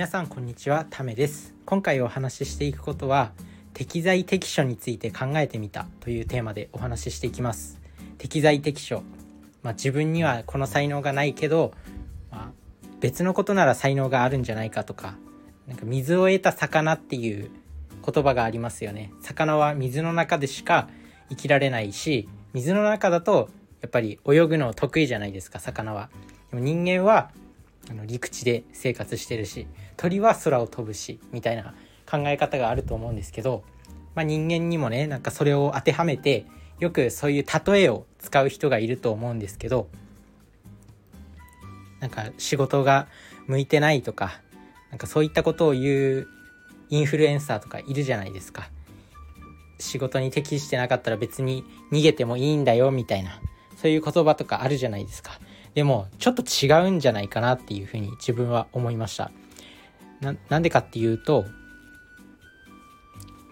皆さんこんにちはためです。今回お話ししていくことは適材適所について考えてみたというテーマでお話ししていきます。適材適所。まあ、自分にはこの才能がないけど、まあ、別のことなら才能があるんじゃないかとかなんか水を得た魚っていう言葉がありますよね。魚は水の中でしか生きられないし水の中だとやっぱり泳ぐの得意じゃないですか魚は。でも人間はあの陸地で生活してるし鳥は空を飛ぶしみたいな考え方があると思うんですけど、まあ、人間にもねなんかそれを当てはめてよくそういう例えを使う人がいると思うんですけどなんか仕事が向いてないとかなんかそういったことを言うインフルエンサーとかいるじゃないですか。仕事に適してなかったら別に逃げてもいいんだよみたいなそういう言葉とかあるじゃないですか。でもちょっと違うんじゃないかなっていうふうに自分は思いました。なんでかっていうと、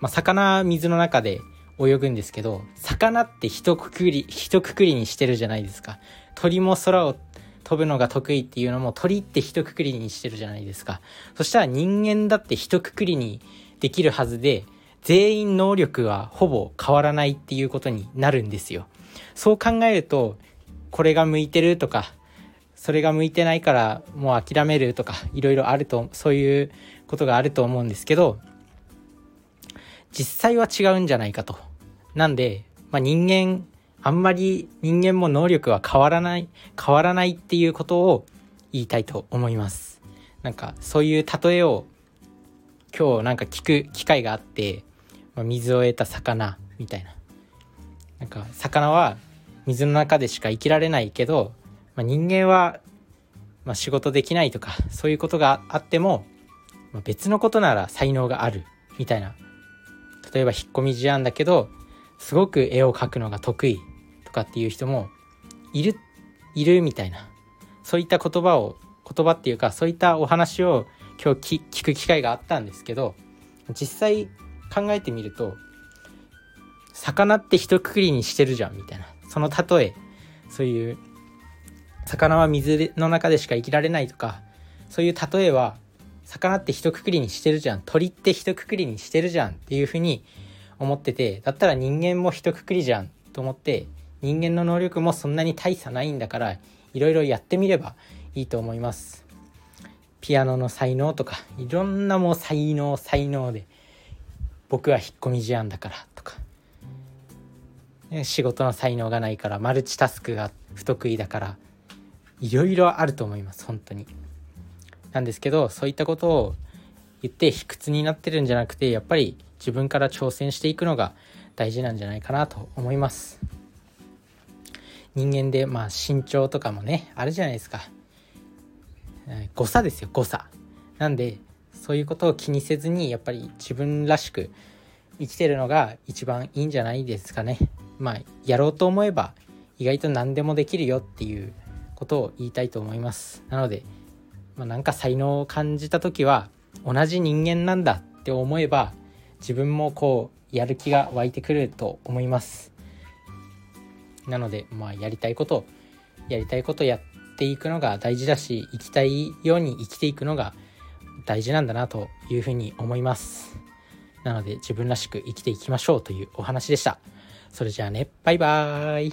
まあ、魚水の中で泳ぐんですけど魚って一括り一括りにしてるじゃないですか。鳥も空を飛ぶのが得意っていうのも鳥って一括りにしてるじゃないですか。そしたら人間だって一括りにできるはずで全員能力はほぼ変わらないっていうことになるんですよ。そう考えるとこれが向いてるとかそれが向いてないからもう諦めるとかいろいろあるとそういうことがあると思うんですけど実際は違うんじゃないかと。なんで、まあ、人間あんまり人間も能力は変わらない変わらないっていうことを言いたいと思います。なんかそういう例えを今日なんか聞く機会があって、まあ、水を得た魚みたいな。なんか魚は水の中でしか生きられないけど、まあ、人間は、まあ、仕事できないとかそういうことがあっても、まあ、別のことなら才能があるみたいな。例えば引っ込み思案だけどすごく絵を描くのが得意とかっていう人もいるいるみたいな。そういった言葉を言葉っていうかそういったお話を今日聞く機会があったんですけど実際考えてみると魚って一括りにしてるじゃんみたいな。その例えそういう魚は水の中でしか生きられないとかそういう例えは魚って一括りにしてるじゃん鳥って一括りにしてるじゃんっていうふうに思っててだったら人間も一括りじゃんと思って人間の能力もそんなに大差ないんだからいろいろやってみればいいと思います。ピアノの才能とかいろんなもう才能才能で僕は引っ込み思案だから仕事の才能がないからマルチタスクが不得意だからいろいろあると思います本当に。なんですけどそういったことを言って卑屈になってるんじゃなくてやっぱり自分から挑戦していくのが大事なんじゃないかなと思います。人間でまあ身長とかもねあるじゃないですか。誤差ですよ誤差。なんでそういうことを気にせずにやっぱり自分らしく生きてるのが一番いいんじゃないですかね。まあやろうと思えば意外と何でもできるよっていうことを言いたいと思います。なので、まあ、なんか才能を感じた時は同じ人間なんだって思えば自分もこうやる気が湧いてくると思います。なのでまあやりたいことやりたいことやっていくのが大事だし生きたいように生きていくのが大事なんだなというふうに思います。なので自分らしく生きていきましょうというお話でした。それじゃあね。バイバーイ。